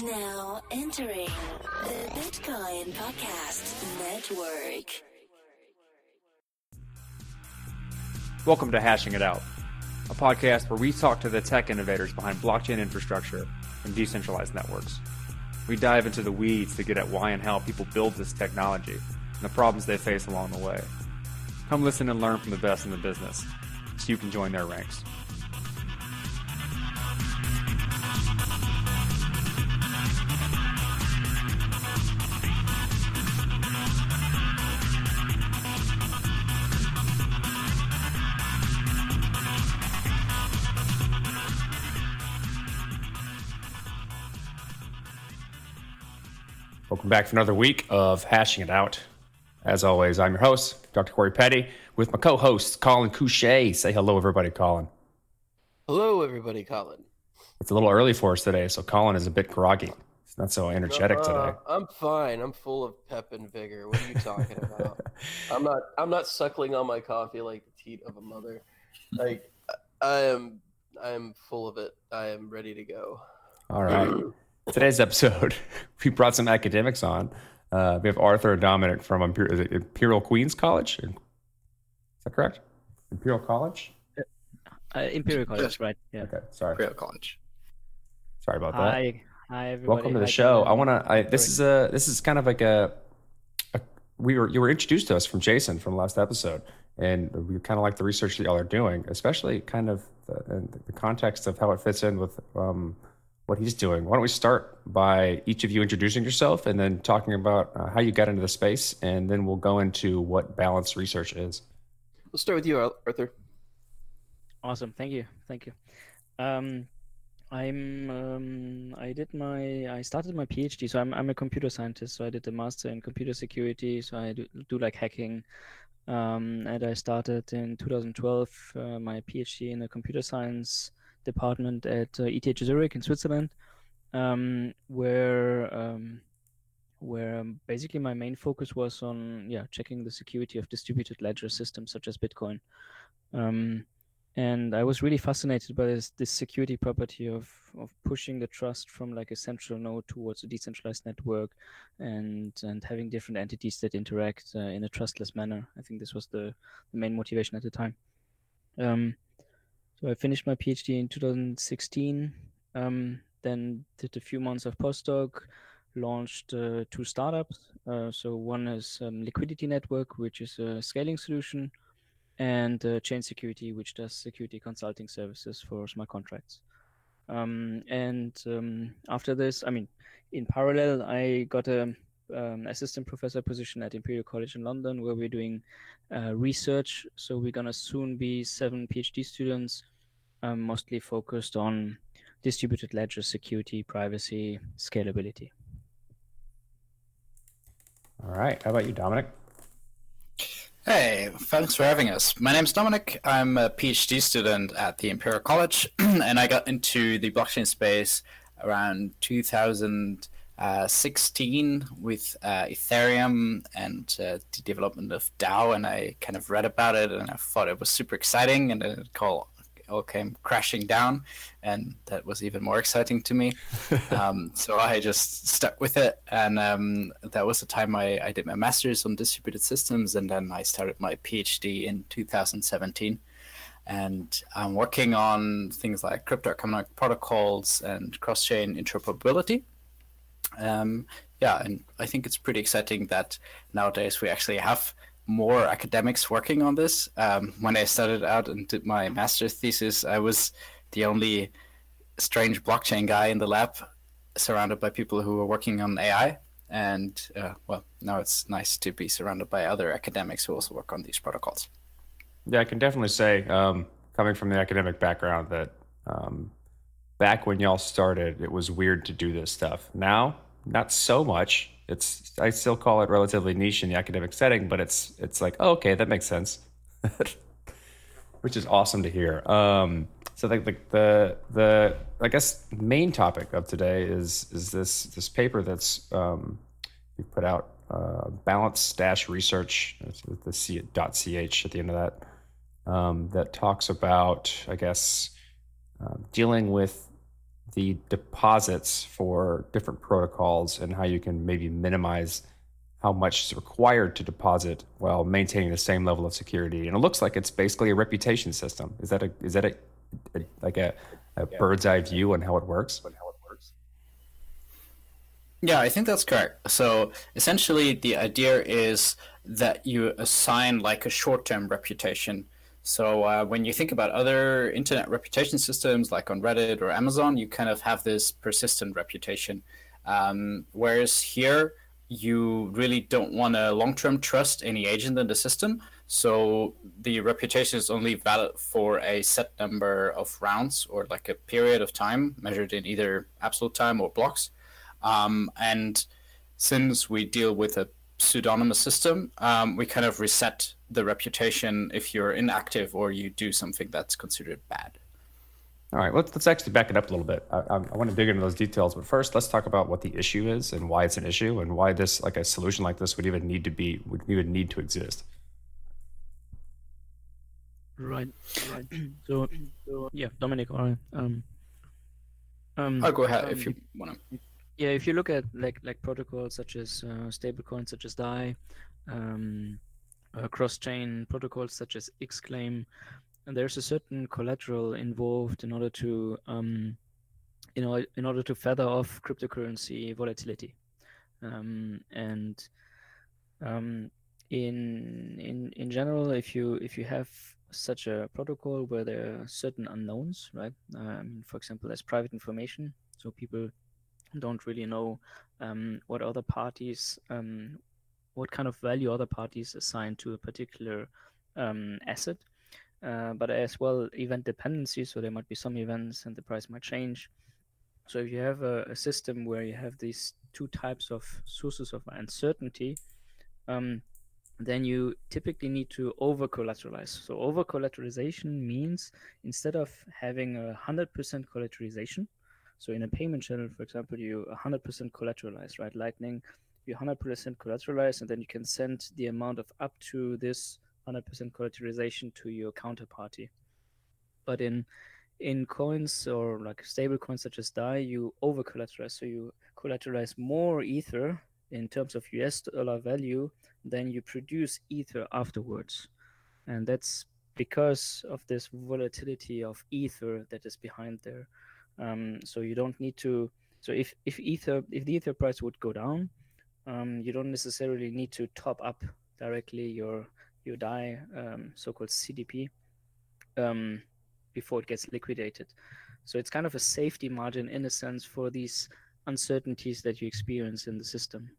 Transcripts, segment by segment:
Now entering the Bitcoin Podcast Network. Welcome to Hashing It Out, a podcast where we talk to the tech innovators behind blockchain infrastructure and decentralized networks. We dive into the weeds to get at why and how people build this technology and the problems they face along the way. Come listen and learn from the best in the business so you can join their ranks. Back for another week of Hashing It Out. As always, I'm your host, Dr. Corey Petty, with my co host, Collin Cusce. Say hello, everybody, Collin. Hello, everybody, Collin. It's a little early for us today, so Collin is a bit groggy. He's not so energetic Uh, today. I'm fine. I'm full of pep and vigor. What are you talking about? I'm not. I'm not suckling on my coffee like the teat of a mother. Like I am. I am full of it. I am ready to go. All right. Today's episode, we brought some academics on. Uh, we have Arthur Dominik from Imper- is it Imperial Queens College. Is that correct? Imperial College? Uh, Imperial College, right? Yeah. Okay, sorry. Imperial College. Sorry about that. Hi, hi everybody. Welcome to the Hi, show. Collin. I want to. I This is a. This is kind of like a, a. We were you were introduced to us from Jason from last episode, and we kind of like the research that y'all are doing, especially kind of the, in the context of how it fits in with um, what he's doing. Why don't we start by each of you introducing yourself, and then talking about uh, how you got into the space, and then we'll go into what balanced research is. We'll start with you, Arthur. Awesome. Thank you. Thank you. Um, I'm. Um, I did my. I started my PhD. So I'm. I'm a computer scientist. So I did a master in computer security. So I do, do like hacking. Um, and I started in 2012 uh, my PhD in the computer science department at uh, ETH Zurich in Switzerland, um, where um, where um, basically my main focus was on yeah checking the security of distributed ledger systems such as Bitcoin. Um, and I was really fascinated by this, this security property of, of pushing the trust from like a central node towards a decentralized network and and having different entities that interact uh, in a trustless manner. I think this was the, the main motivation at the time. So I finished my PhD in 2016, um, then did a few months of postdoc, launched uh, two startups. Uh, so one is um, Liquidity Network, which is a scaling solution and uh, Chain Security, which does security consulting services for smart contracts. Um, and um, after this, I mean, in parallel, I got a um, assistant professor position at Imperial College in London, where we're doing uh, research. So we're gonna soon be seven PhD students, um, mostly focused on distributed ledger security, privacy, scalability. All right. How about you, Dominik? Hey, thanks for having us. My name's Dominik. I'm a PhD student at the Imperial College, and I got into the blockchain space around 2016 with uh, Ethereum and uh, the development of DAO, and I kind of read about it and I thought it was super exciting, and then it all, came crashing down, and that was even more exciting to me. um, so I just stuck with it, and um, that was the time I, I did my master's on distributed systems, and then I started my PhD in 2017. And I'm working on things like crypto economic protocols and cross-chain interoperability. Um, yeah, and I think it's pretty exciting that nowadays we actually have more academics working on this. Um, when I started out and did my master's thesis, I was the only strange blockchain guy in the lab, surrounded by people who were working on AI. And uh, well, now it's nice to be surrounded by other academics who also work on these protocols. Yeah, I can definitely say, um, coming from the academic background, that um, back when y'all started, it was weird to do this stuff. Now, not so much. It's I still call it relatively niche in the academic setting, but it's it's like, oh, okay, that makes sense, which is awesome to hear. Um, so like the, the the I guess main topic of today is is this this paper that's um, you put out uh, balance dash research the c dot ch at the end of that um, that talks about I guess uh, dealing with the deposits for different protocols and how you can maybe minimize how much is required to deposit while maintaining the same level of security. And it looks like it's basically a reputation system. Is that a is that a, a like a, a bird's eye view on how it works? Yeah, I think that's correct. So essentially, the idea is that you assign like a short-term reputation. So uh, when you think about other internet reputation systems, like on Reddit or Amazon, you kind of have this persistent reputation. Um, whereas here, you really don't want to long-term trust any agent in the system. So the reputation is only valid for a set number of rounds or like a period of time measured in either absolute time or blocks. Um, and since we deal with a pseudonymous system, um, we kind of reset the reputation if you're inactive or you do something that's considered bad. All right, let's, let's actually back it up a little bit. I, I, I want to dig into those details, but first, let's talk about what the issue is and why it's an issue and why this, like a solution like this, would even need to be, would even need to exist. Right. Right. so, so yeah, Dominik, or um, um, I'll go ahead um, if you want to. Yeah, if you look at like like protocols such as uh, stablecoins such as DAI, um, uh, cross-chain protocols such as Xclaim, and there's a certain collateral involved in order to um, you know in order to feather off cryptocurrency volatility, um, and um, in in in general, if you if you have such a protocol where there are certain unknowns, right? Um, for example, there's private information, so people don't really know um, what other parties, um, what kind of value other parties assign to a particular um, asset. Uh, but as well, event dependency. So there might be some events and the price might change. So if you have a, a system where you have these two types of sources of uncertainty, um, then you typically need to over collateralize. So over collateralization means instead of having a 100% collateralization, so in a payment channel, for example, you 100% collateralize, right? Lightning, you 100% collateralize, and then you can send the amount of up to this 100% collateralization to your counterparty. But in in coins or like stable coins such as DAI, you over collateralize. So you collateralize more Ether in terms of US dollar value than you produce Ether afterwards. And that's because of this volatility of Ether that is behind there. Um, so you don't need to. So if if ether if the ether price would go down, um, you don't necessarily need to top up directly your your DAI, um, so-called CDP, um, before it gets liquidated. So it's kind of a safety margin in a sense for these uncertainties that you experience in the system.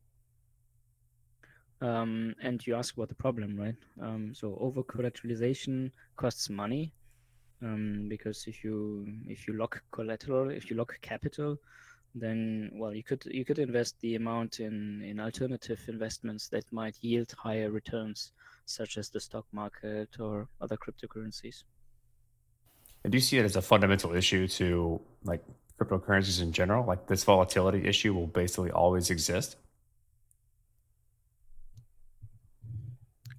Um, and you ask about the problem, right? Um, so over collateralization costs money um, because if you if you lock collateral, if you lock capital, then well you could you could invest the amount in in alternative investments that might yield higher returns, such as the stock market or other cryptocurrencies. And do you see it as a fundamental issue to like cryptocurrencies in general? Like this volatility issue will basically always exist.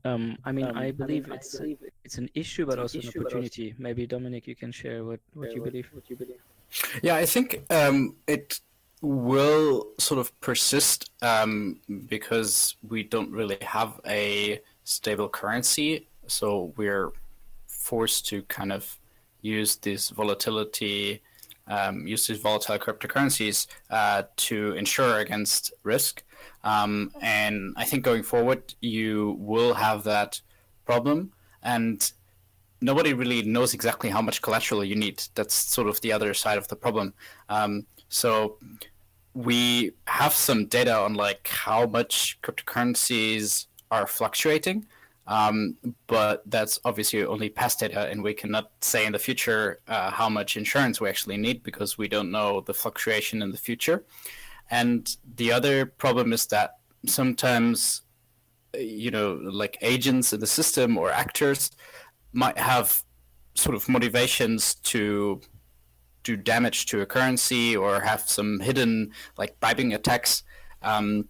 Um, I mean, um, I believe I mean, it's I believe it's an issue, but also issue, an opportunity. Also... Maybe Dominik, you can share what, what you what, believe. What you believe. Yeah, I think um, it will sort of persist um, because we don't really have a stable currency, so we're forced to kind of use this volatility, um, use these volatile cryptocurrencies uh, to insure against risk. Um, and I think going forward, you will have that problem. And nobody really knows exactly how much collateral you need. That's sort of the other side of the problem. Um, so we have some data on like how much cryptocurrencies are fluctuating. Um, but that's obviously only past data, and we cannot say in the future uh, how much insurance we actually need because we don't know the fluctuation in the future. And the other problem is that sometimes, you know, like agents in the system or actors might have sort of motivations to do damage to a currency or have some hidden like bribing attacks. Um,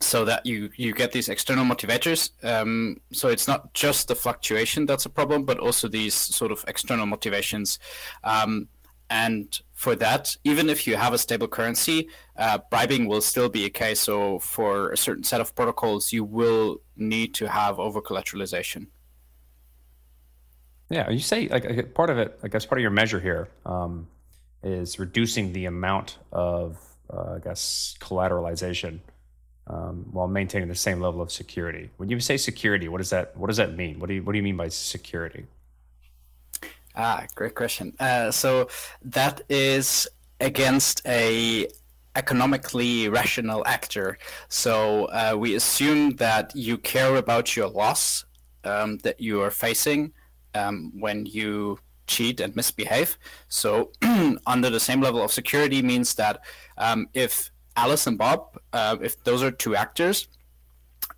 so that you you get these external motivators. Um, so it's not just the fluctuation that's a problem, but also these sort of external motivations. Um, and for that, even if you have a stable currency, uh, bribing will still be a case. So for a certain set of protocols, you will need to have over collateralization. Yeah, you say like part of it, I guess part of your measure here um, is reducing the amount of, uh, I guess, collateralization um, while maintaining the same level of security. When you say security, what does that what does that mean? What do you what do you mean by security? Ah, great question. Uh, so that is against a economically rational actor. So uh, we assume that you care about your loss um, that you are facing um, when you cheat and misbehave. So under the same level of security means that um, if Alice and Bob, uh, if those are two actors,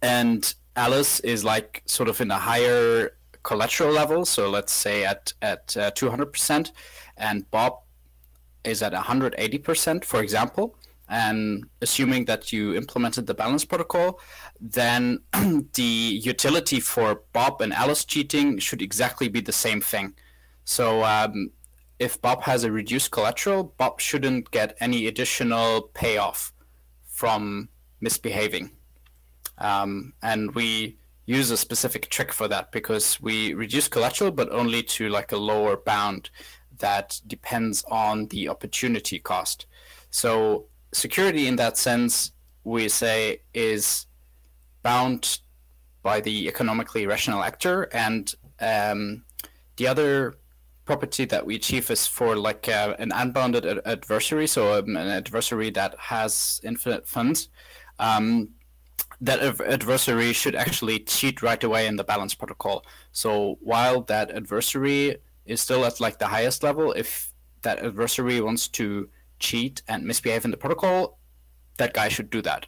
and Alice is like sort of in a higher collateral level, so let's say at at uh, 200%, and Bob is at 180%, for example, and assuming that you implemented the balance protocol, then the utility for Bob and Alice cheating should exactly be the same thing. So um, if Bob has a reduced collateral, Bob shouldn't get any additional payoff from misbehaving. Um, and we use a specific trick for that because we reduce collateral, but only to like a lower bound that depends on the opportunity cost. So security in that sense, we say is bound by the economically rational actor and um, the other property that we achieve is for like uh, an unbounded ad- adversary, so um, an adversary that has infinite funds. Um, that adversary should actually cheat right away in the balance protocol. So while that adversary is still at like the highest level, if that adversary wants to cheat and misbehave in the protocol, that guy should do that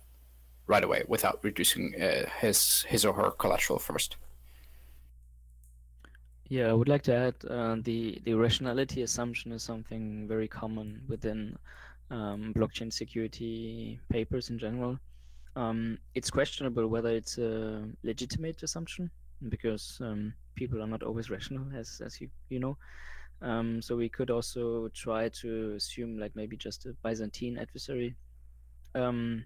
right away without reducing uh, his his or her collateral first. Yeah, I would like to add uh, the the rationality assumption is something very common within um, blockchain security papers in general. Um, it's questionable whether it's a legitimate assumption because um, people are not always rational, as as you you know. Um, so we could also try to assume like maybe just a Byzantine adversary. Um,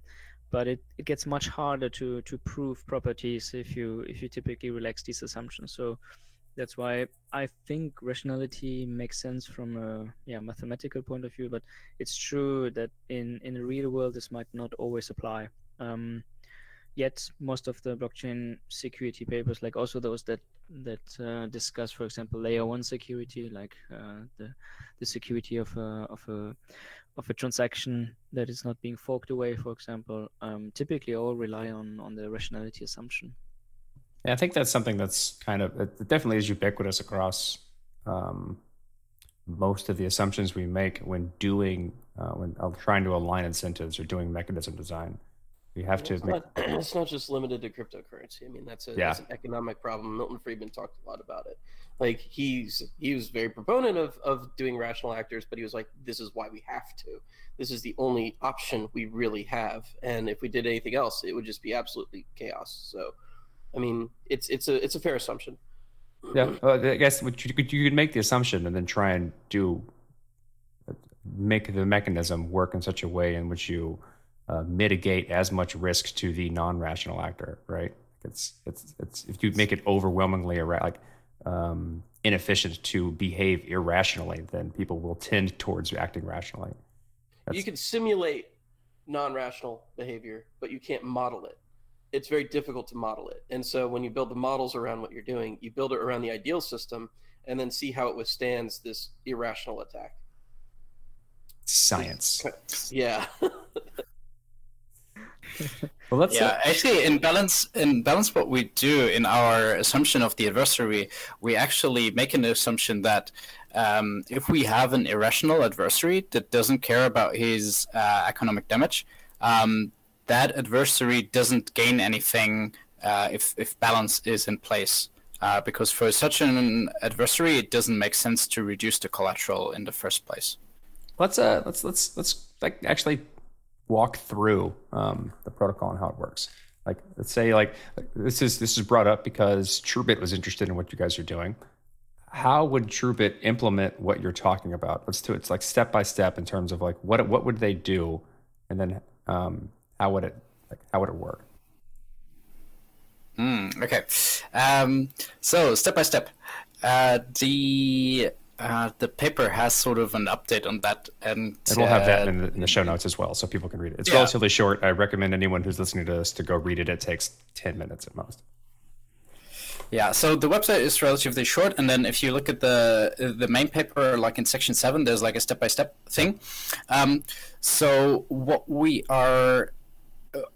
but it, it gets much harder to to prove properties if you if you typically relax these assumptions. So that's why I think rationality makes sense from a yeah mathematical point of view, but it's true that in in the real world this might not always apply. Um, yet most of the blockchain security papers, like also those that that uh, discuss, for example, layer one security, like uh, the the security of a of a of a transaction that is not being forked away, for example, um, typically all rely on on the rationality assumption. Yeah, I think that's something that's kind of it definitely is ubiquitous across um, most of the assumptions we make when doing uh, when uh, trying to align incentives or doing mechanism design. We have to it's make. Not, it's not just limited to cryptocurrency. I mean, that's a Yeah. that's an economic problem. Milton Friedman talked a lot about it. Like he's he was very proponent of of doing rational actors, but he was like, this is why we have to. This is the only option we really have, and if we did anything else, it would just be absolutely chaos. So, I mean, it's it's a it's a fair assumption. Yeah, uh, I guess you could you could make the assumption and then try and do make the mechanism work in such a way in which you uh, mitigate as much risk to the non-rational actor, right? It's it's it's if you make it overwhelmingly irra- like um, inefficient to behave irrationally, then people will tend towards acting rationally. you can simulate non-rational behavior, but you can't model it. It's very difficult to model it. And so when you build the models around what you're doing, you build it around the ideal system and then see how it withstands this irrational attack. Science. Yeah. Well, let's yeah, actually, in balance, in balance, what we do in our assumption of the adversary, we actually make an assumption that um, if we have an irrational adversary that doesn't care about his uh, economic damage, um, that adversary doesn't gain anything uh, if if balance is in place. Uh, because for such an adversary, it doesn't make sense to reduce the collateral in the first place. let's uh let's let's let's like actually walk through um, the protocol and how it works. Like let's say like this is this is brought up because TrueBit was interested in what you guys are doing. how would TrueBit implement what you're talking about? Let's do it. It's like step by step in terms of like what what would they do, and then um, how would it like how would it work? Mm, okay, um, so step by step, uh, the uh, the paper has sort of an update on that, and, and we'll have that uh, in the, in the, show notes as well, so people can read it. It's Yeah. relatively short. I recommend anyone who's listening to this to go read it. It takes ten minutes at most. Yeah, so the website is relatively short, and then if you look at the the main paper, like in section seven, there's like a step by step thing. Um, so what we are,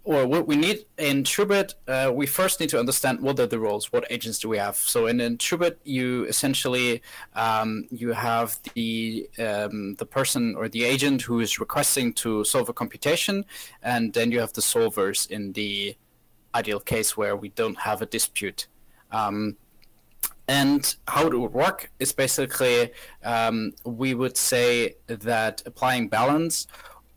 or what we need in TrueBit, uh, we first need to understand what are the roles, what agents do we have. So in, in you essentially um, you have the um, the person or the agent who is requesting to solve a computation, and then you have the solvers in the ideal case where we don't have a dispute. Um, and how it would work is basically um, we would say that applying balance,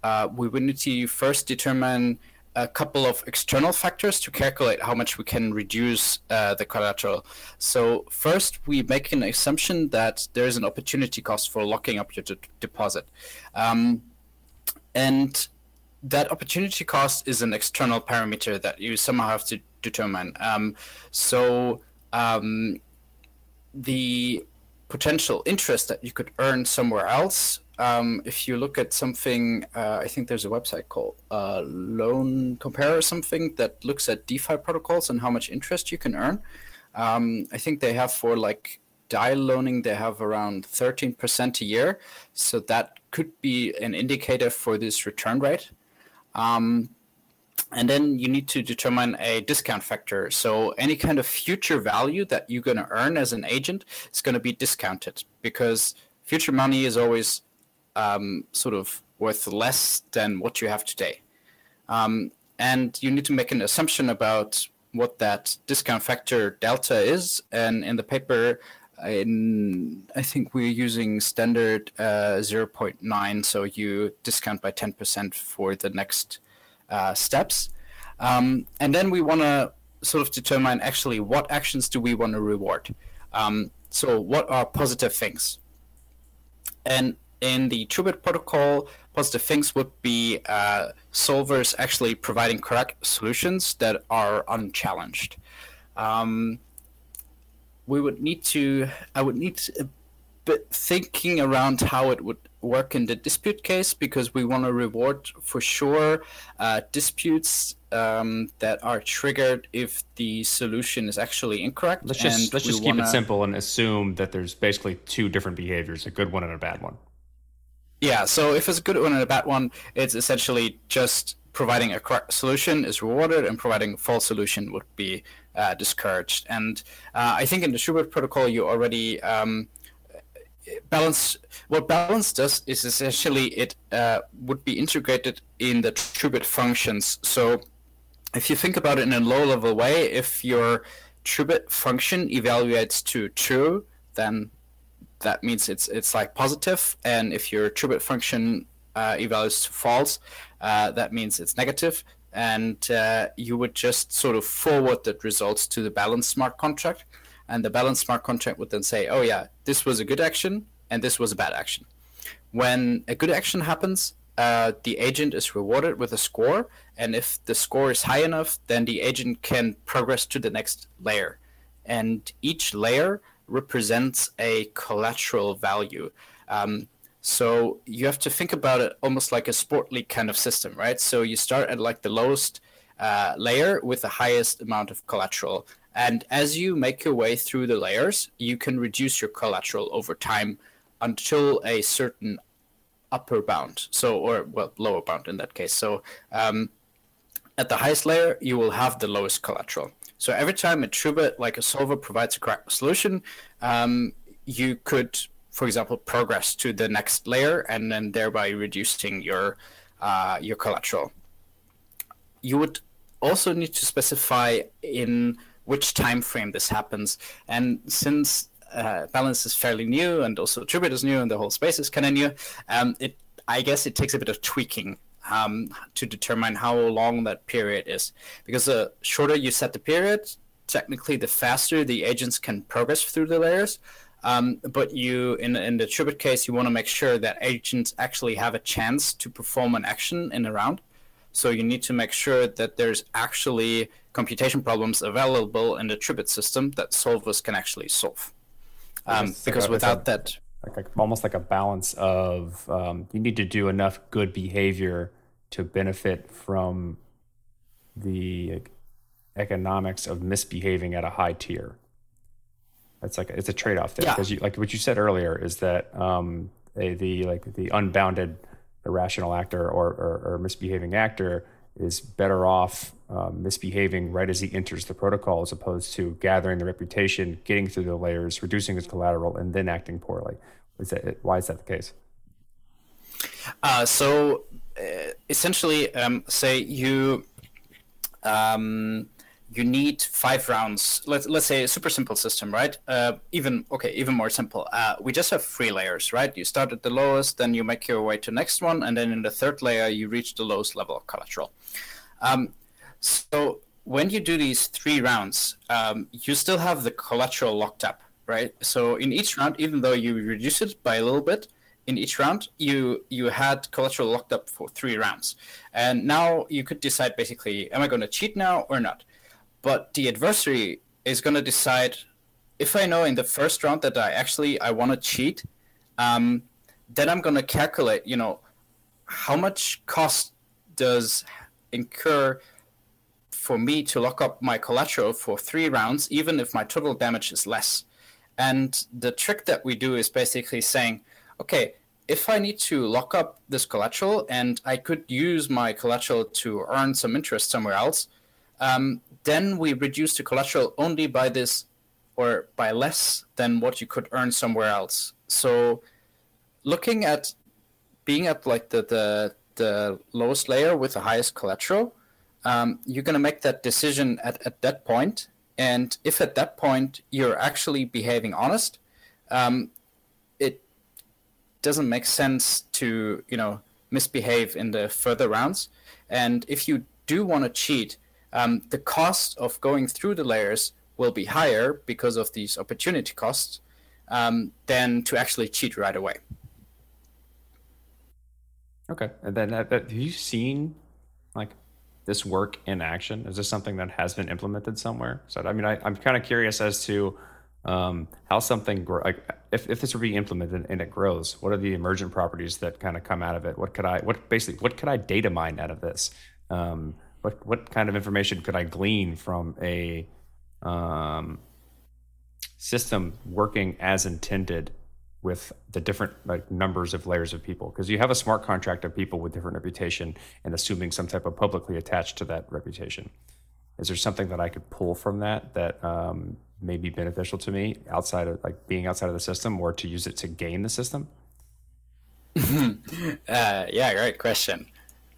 uh, we would need to first determine a couple of external factors to calculate how much we can reduce uh, the collateral. So first, we make an assumption that there is an opportunity cost for locking up your de- deposit, um, and that opportunity cost is an external parameter that you somehow have to determine. Um, so um, the potential interest that you could earn somewhere else. Um, if you look at something, uh, I think there's a website called uh, Loan Compare or something that looks at DeFi protocols and how much interest you can earn. Um, I think they have for like DAI loaning, they have around 13% a year. So that could be an indicator for this return rate. Um, and then you need to determine a discount factor. So any kind of future value that you're going to earn as an agent is going to be discounted because future money is always um, sort of worth less than what you have today. Um, and you need to make an assumption about what that discount factor delta is. And in the paper, in, I think we're using standard uh, 0.9, so you discount by 10% for the next uh, steps. Um, and then we want to sort of determine actually what actions do we want to reward. Um, so what are positive things? And in the TrueBit protocol, positive things would be uh, solvers actually providing correct solutions that are unchallenged. Um, we would need to, I would need to, but thinking around how it would work in the dispute case because we want to reward for sure uh, disputes um, that are triggered if the solution is actually incorrect. Let's just and let's just keep wanna- it simple and assume that there's basically two different behaviors: a good one and a bad one. Yeah, so if it's a good one and a bad one, it's essentially just providing a correct solution is rewarded, and providing a false solution would be uh, discouraged. And uh, I think in the TrueBit protocol, you already um, balance. What balance does is essentially it uh, would be integrated in the TrueBit functions. So if you think about it in a low-level way, if your TrueBit function evaluates to true, then that means it's it's like positive, and if your TrueBit function uh, evaluates to false, uh, that means it's negative, and uh, you would just sort of forward that results to the balance smart contract, and the balance smart contract would then say, oh yeah, this was a good action, and this was a bad action. When a good action happens, uh, the agent is rewarded with a score, and if the score is high enough, then the agent can progress to the next layer, and each layer represents a collateral value. Um, so you have to think about it almost like a sport league kind of system, right? So you start at like the lowest uh, layer with the highest amount of collateral. And as you make your way through the layers, you can reduce your collateral over time until a certain upper bound. So, or well, lower bound in that case. So, um, at the highest layer, you will have the lowest collateral. So every time a TrueBit, like a solver, provides a correct solution, um, you could, for example, progress to the next layer and then thereby reducing your uh, your collateral. You would also need to specify in which time frame this happens. And since uh, balance is fairly new and also TrueBit is new and the whole space is kind of new, um, it I guess it takes a bit of tweaking um, to determine how long that period is. Because the shorter you set the period, technically the faster the agents can progress through the layers. Um, but you, in in the TrueBit case, you want to make sure that agents actually have a chance to perform an action in a round. So you need to make sure that there's actually computation problems available in the TrueBit system that solvers can actually solve. Um, because without that, like, like almost like a balance of um, you need to do enough good behavior to benefit from the economics of misbehaving at a high tier. It's like it's a trade off there Yeah. because you like what you said earlier is that um, a, the like the unbounded irrational actor or, or, or misbehaving actor is better off um, misbehaving right as he enters the protocol as opposed to gathering the reputation, getting through the layers, reducing his collateral, and then acting poorly. Is that why is that the case? Uh, so uh, essentially, um, say you um, you need five rounds. Let's let's say a super simple system, right? Uh, even okay, even more simple. Uh, we just have three layers, right? You start at the lowest, then you make your way to next one, and then in the third layer you reach the lowest level of collateral. Um, so when you do these three rounds, um, you still have the collateral locked up, right? So in each round, even though you reduce it by a little bit, in each round, you you had collateral locked up for three rounds, and now you could decide basically, am I going to cheat now or not? But the adversary is going to decide if I know in the first round that I actually I want to cheat, um, then I'm going to calculate, you know, how much cost does incur for me to lock up my collateral for three rounds, even if my total damage is less. And the trick that we do is basically saying, okay, if I need to lock up this collateral and I could use my collateral to earn some interest somewhere else, um, then we reduce the collateral only by this or by less than what you could earn somewhere else. So looking at being at like the, the, the lowest layer with the highest collateral, um, you're going to make that decision at, at that point. And if at that point you're actually behaving honest, um, it doesn't make sense to you know misbehave in the further rounds. And if you do want to cheat, um, the cost of going through the layers will be higher because of these opportunity costs um, than to actually cheat right away. Okay, and then uh, have you seen like this work in action? Is this something that has been implemented somewhere? So I mean, I, I'm kind of curious as to um, how something grow, like if, if this were being implemented and it grows, what are the emergent properties that kind of come out of it? What could I what basically what could I data mine out of this? Um, what what kind of information could I glean from a um, system working as intended with the different like numbers of layers of people because you have a smart contract of people with different reputation and assuming some type of publicly attached to that reputation is there something that i could pull from that that um, may be beneficial to me outside of like being outside of the system or to use it to gain the system uh, yeah, great question.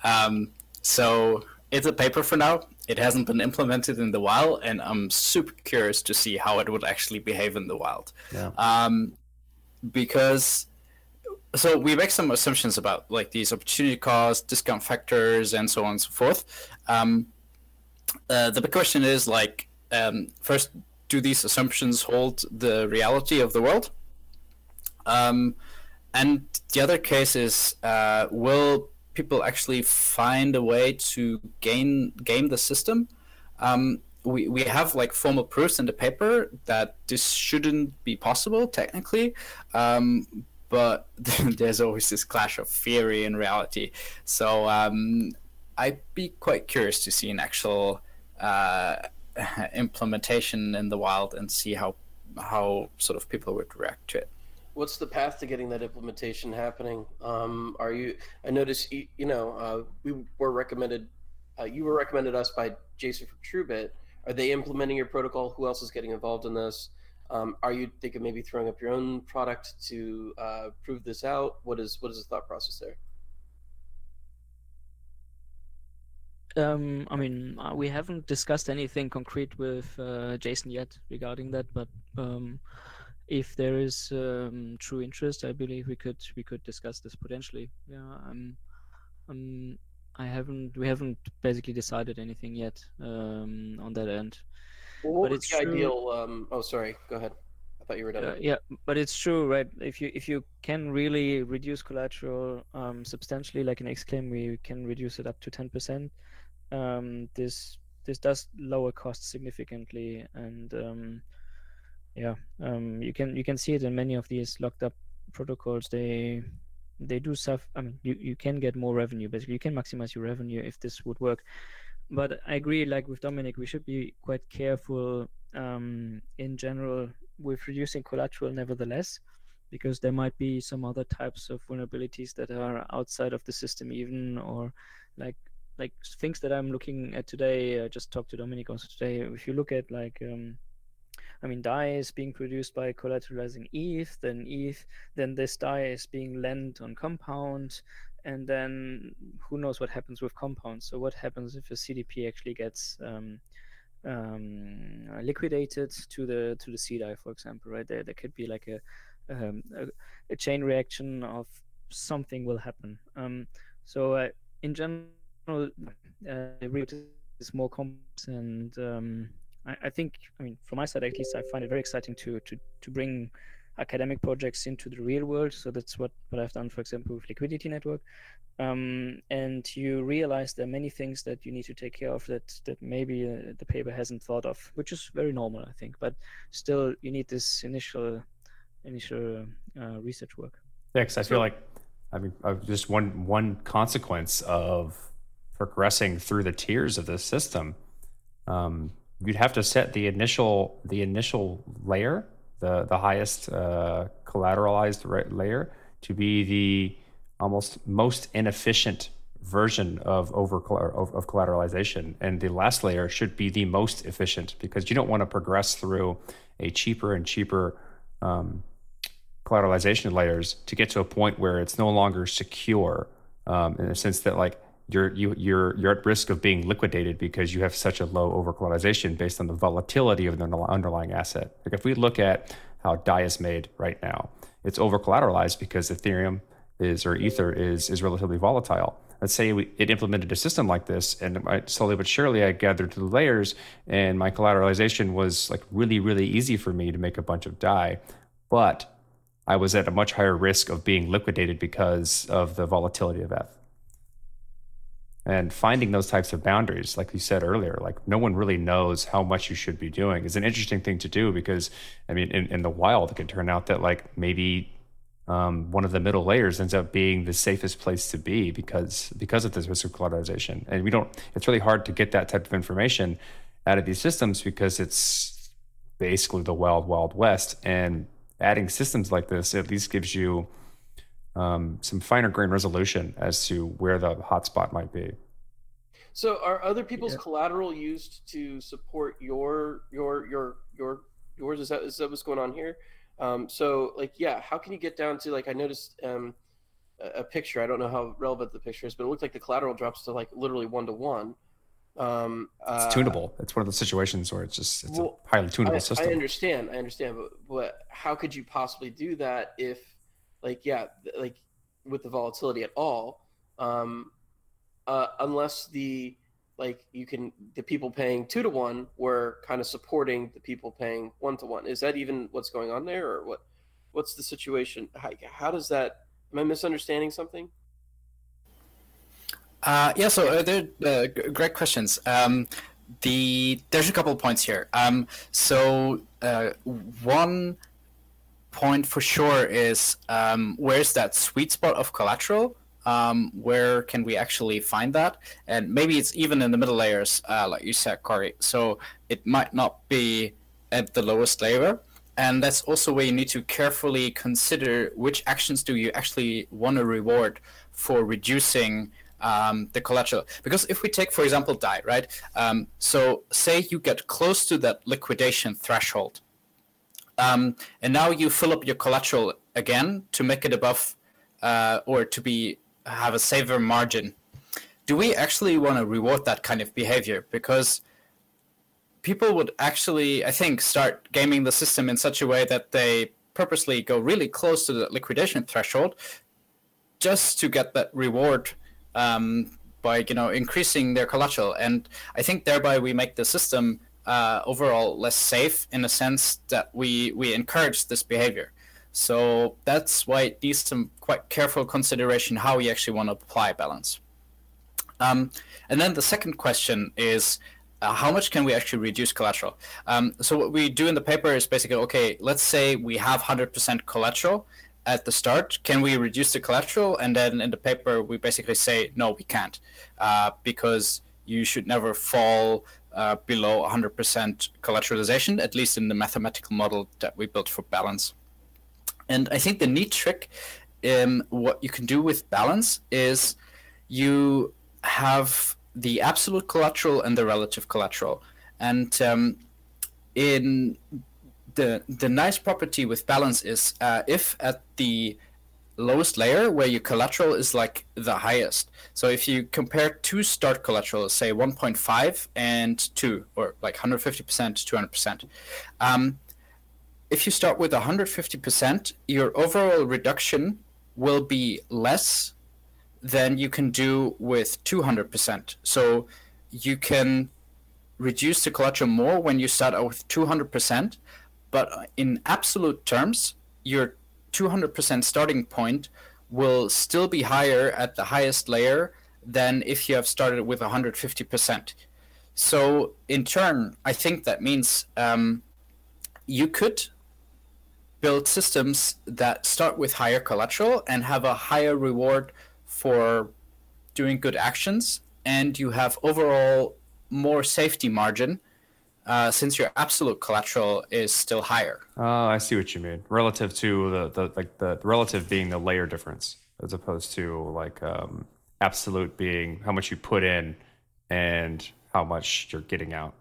Um, so it's a paper for now. It hasn't been implemented in the wild, and I'm super curious to see how it would actually behave in the wild. Yeah. Um, because so we make some assumptions about like these opportunity costs, discount factors, and so on and so forth. Um, uh, the big question is like, um, first, do these assumptions hold the reality of the world? Um, and the other case is, uh, will people actually find a way to gain game the system? Um, we, we have like formal proofs in the paper that this shouldn't be possible technically, um, but there's always this clash of theory and reality. So um, I'd be quite curious to see an actual uh, implementation in the wild and see how how sort of people would react to it. What's the path to getting that implementation happening? Um, are you? I noticed you, you know uh, we were recommended. Uh, you were recommended us by Jason from TrueBit. Are they implementing your protocol? Who else is getting involved in this? Um, are you thinking maybe throwing up your own product to uh, prove this out? What is what is the thought process there? Um, I mean, uh, we haven't discussed anything concrete with uh, Jason yet regarding that, but um, if there is um, true interest, I believe we could we could discuss this potentially. Yeah, I'm, I'm, I haven't we haven't basically decided anything yet um, on that end. Well, what But it's the true- ideal? Um, oh, sorry. Go ahead. I thought you were done. Uh, yeah, but it's true, right? If you if you can really reduce collateral um, substantially, like in Xclaim, we can reduce it up to ten percent. Um, this this does lower costs significantly, and um, yeah, um, you can you can see it in many of these locked up protocols. They they do stuff. I mean, you, you can get more revenue. Basically, you can maximize your revenue if this would work. But I agree, like with Dominik, we should be quite careful um, in general with reducing collateral, nevertheless, because there might be some other types of vulnerabilities that are outside of the system, even or like like things that I'm looking at today. I just talked to Dominik also today. If you look at like um, I mean, DAI is being produced by collateralizing ETH, then ETH, then this DAI is being lent on Compound, and then who knows what happens with Compound. So what happens if a CDP actually gets um, um, liquidated to the to the CDAI, for example, right? There, there could be like a, um, a, a chain reaction of something will happen. Um, so uh, in general, uh, is more complex and um, I, I, think, I mean, from my side at least, I find it very exciting to to to bring academic projects into the real world. So that's what what I've done, for example, with Liquidity Network. Um, and you realize there are many things that you need to take care of that that maybe uh, the paper hasn't thought of, which is very normal, I think. But still, you need this initial initial uh, research work. Yeah, because I feel like, I mean, uh, just one one consequence of progressing through the tiers of the system. Um, you'd have to set the initial the initial layer, the the highest uh, collateralized layer, to be the almost most inefficient version of over of, of collateralization, and the last layer should be the most efficient because you don't want to progress through a cheaper and cheaper um, collateralization layers to get to a point where it's no longer secure um, in the sense that like you're you, you're you're at risk of being liquidated because you have such a low overcollateralization based on the volatility of the underlying asset. Like if we look at how DAI is made right now, it's overcollateralized because Ethereum is or Ether is is relatively volatile. Let's say we, it implemented a system like this, and I, slowly but surely I gathered the layers, and my collateralization was like really really easy for me to make a bunch of DAI, but I was at a much higher risk of being liquidated because of the volatility of ETH and finding those types of boundaries like you said earlier like no one really knows how much you should be doing is an interesting thing to do because i mean in, in the wild it could turn out that like maybe um, one of the middle layers ends up being the safest place to be because because of this risk of collateralization. And we don't it's really hard to get that type of information out of these systems because it's basically the wild wild west. And adding systems like this at least gives you um, some finer grain resolution as to where the hotspot might be. So, are other people's yeah. collateral used to support your your your your yours? Is that is that what's going on here? Um, so, like, yeah, how can you get down to like I noticed um, a, a picture. I don't know how relevant the picture is, but it looked like the collateral drops to like literally one to one. Um, uh, it's tunable. It's one of the situations where it's just it's well, a highly tunable I, system. I understand. I understand, but but how could you possibly do that if like yeah like with the volatility at all um uh unless the like you can the people paying two to one were kind of supporting the people paying one to one is that even what's going on there or what what's the situation how, how does that am i misunderstanding something uh, yeah, so uh, they're uh, great questions. Um, the there's a couple of points here. Um, so uh, one point for sure is um, where's that sweet spot of collateral? Um, where can we actually find that? And maybe it's even in the middle layers, uh, like you said, Corey. So it might not be at the lowest layer. And that's also where you need to carefully consider which actions do you actually want to reward for reducing um, the collateral. Because if we take, for example, DAI, right? Um, so say you get close to that liquidation threshold um, and now you fill up your collateral again to make it above uh, or to be have a safer margin. Do we actually want to reward that kind of behavior? Because people would actually, I think, start gaming the system in such a way that they purposely go really close to the liquidation threshold just to get that reward um, by you know increasing their collateral. And I think thereby we make the system uh, overall less safe in the sense that we we encourage this behavior. So that's why it needs some quite careful consideration how we actually want to apply balance. Um, and then the second question is uh, how much can we actually reduce collateral? Um, so what we do in the paper is basically okay. Let's say we have 100% collateral at the start. Can we reduce the collateral? And then in the paper we basically say no, we can't, uh, because you should never fall uh, below 100% collateralization, at least in the mathematical model that we built for balance. And I think the neat trick in what you can do with balance is you have the absolute collateral and the relative collateral. And um, in the the nice property with balance is uh, if at the lowest layer where your collateral is like the highest. So if you compare two start collateral, say 1.5 and 2, or like 150% to 200%, um, if you start with 150%, your overall reduction will be less than you can do with 200%. So you can reduce the collateral more when you start out with 200%, but in absolute terms, your 200% starting point will still be higher at the highest layer than if you have started with 150%. So, in turn, I think that means um, you could build systems that start with higher collateral and have a higher reward for doing good actions, and you have overall more safety margin uh, since your absolute collateral is still higher. Oh, I see what you mean. Relative to the, the like the relative being the layer difference, as opposed to like um, absolute being how much you put in and how much you're getting out.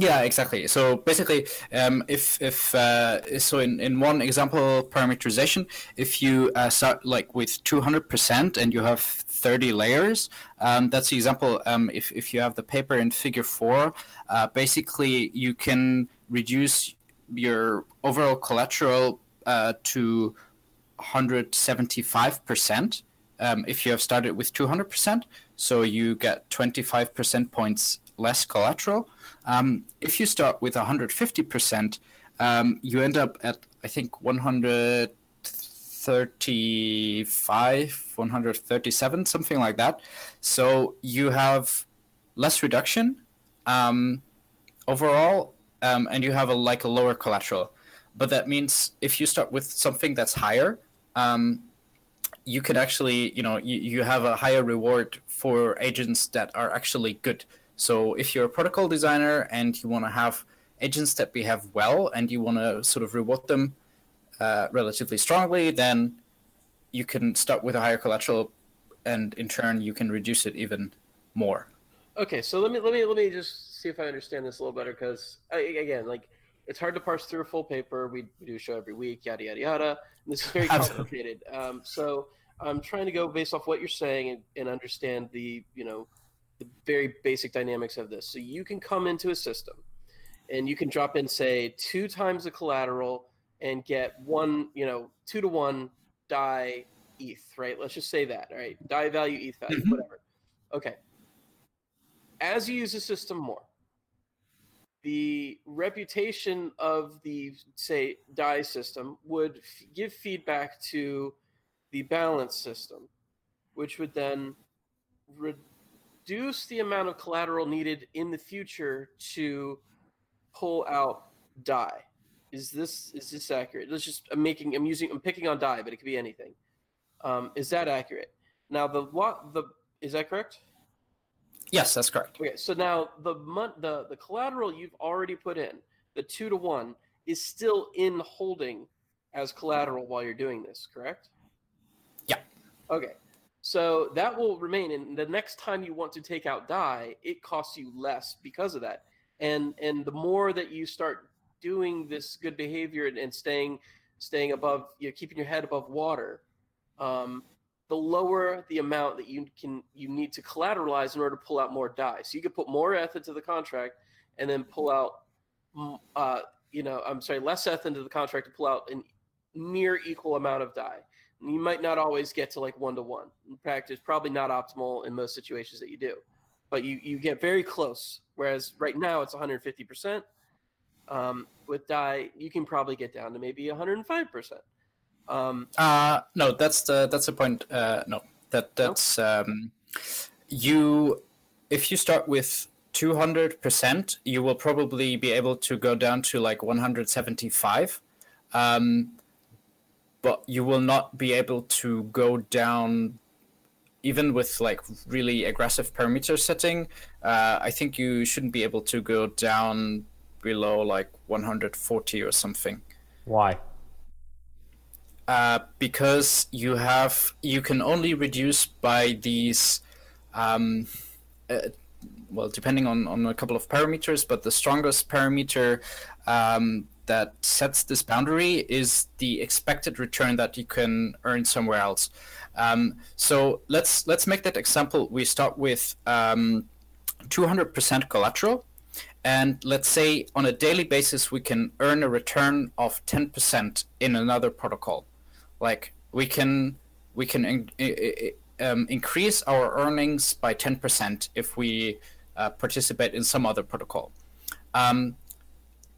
Yeah, exactly. So basically, um, if if uh, so in, in one example parameterization, if you uh, start like with two hundred percent and you have thirty layers, um, that's the example. Um, if if you have the paper in Figure four, uh, basically you can reduce your overall collateral uh, to hundred seventy five percent. Um, if you have started with 200%, so you get 25 percent points less collateral. Um, if you start with 150%, um, you end up at, I think, 135, 137, something like that. So you have less reduction um, overall, um, and you have a like a lower collateral. But that means if you start with something that's higher, um, you can actually, you know, you, you have a higher reward for agents that are actually good. So if you're a protocol designer and you want to have agents that behave well and you want to sort of reward them uh, relatively strongly, then you can start with a higher collateral, and in turn you can reduce it even more. Okay, so let me let me let me just see if I understand this a little better because again, like it's hard to parse through a full paper. We, we do a show every week, yada yada yada. And this is very complicated. um, so I'm trying to go based off what you're saying and, and understand the you know the very basic dynamics of this. So you can come into a system and you can drop in, say, two times the collateral and get one, you know, two to one DAI ETH, right? Let's just say that, right? DAI value, ETH value, mm-hmm. whatever. Okay. As you use the system more, the reputation of the, say, DAI system would f- give feedback to the balance system, which would then re- reduce the amount of collateral needed in the future to pull out DAI. Is this is this accurate? Let's just I'm making I'm using I'm picking on DAI, but it could be anything. Um, is that accurate? Now the what the is that correct? Yes, that's correct. Okay, so now the month the the collateral you've already put in, the two to one, is still in holding as collateral while you're doing this, correct? Yeah. Okay. So that will remain. And the next time you want to take out DAI, it costs you less because of that. And and the more that you start doing this good behavior and, and staying staying above, you know, keeping your head above water, um, the lower the amount that you can you need to collateralize in order to pull out more DAI. So you could put more ETH into the contract and then pull out, uh, you know, I'm sorry, less ETH into the contract to pull out a near equal amount of DAI you might not always get to like one to one. In practice, probably not optimal in most situations that you do. but you you get very close. Whereas right now it's 150 percent. Um, with DAI, you can probably get down to maybe 105 percent. Um, Uh, no, that's the that's the point. Uh, no, that that's um, you. If you start with two hundred percent, you will probably be able to go down to like one hundred seventy-five, um, but you will not be able to go down. Even with like really aggressive parameter setting, uh, I think you shouldn't be able to go down below like 140 or something. Why? Uh, because you have you can only reduce by these um, uh, well depending on, on a couple of parameters but the strongest parameter um, that sets this boundary is the expected return that you can earn somewhere else. Um, so let's let's make that example. We start with um, 200% collateral. And let's say on a daily basis we can earn a return of 10% in another protocol. Like we can we can in, um, increase our earnings by 10% if we uh, participate in some other protocol. Um,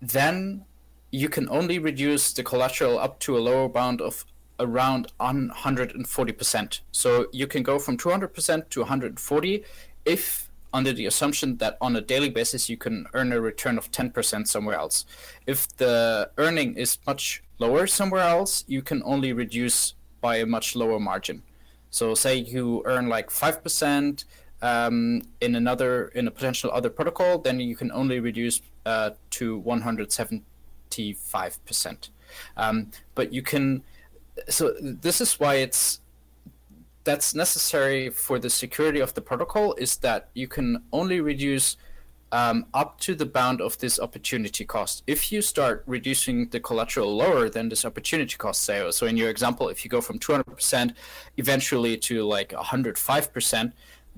then you can only reduce the collateral up to a lower bound of around 140%. So you can go from 200% to 140 if under the assumption that on a daily basis you can earn a return of 10% somewhere else. If the earning is much lower somewhere else, you can only reduce by a much lower margin. So say you earn like 5% um, in another in a potential other protocol, then you can only reduce uh, to 175%. Um, but you can so this is why it's that's necessary for the security of the protocol is that you can only reduce um, up to the bound of this opportunity cost. If you start reducing the collateral lower than this opportunity cost, say, so in your example, if you go from 200% eventually to like 105%,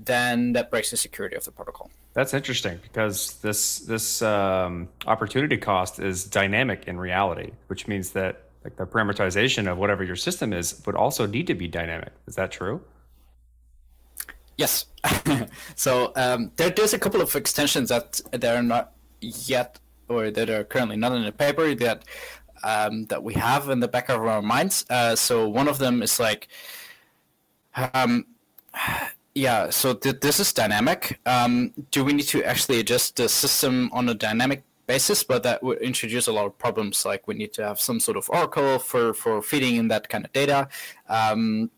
then that breaks the security of the protocol. That's interesting because this this um, opportunity cost is dynamic in reality, which means that like the parameterization of whatever your system is would also need to be dynamic. Is that true? Yes. so um, there, there's a couple of extensions that that are not yet, or that are currently not in the paper that um, that we have in the back of our minds. Uh, so one of them is like, um, yeah. So th- this is dynamic. Um, do we need to actually adjust the system on a dynamic basis? But that would introduce a lot of problems. Like we need to have some sort of oracle for for feeding in that kind of data. Um,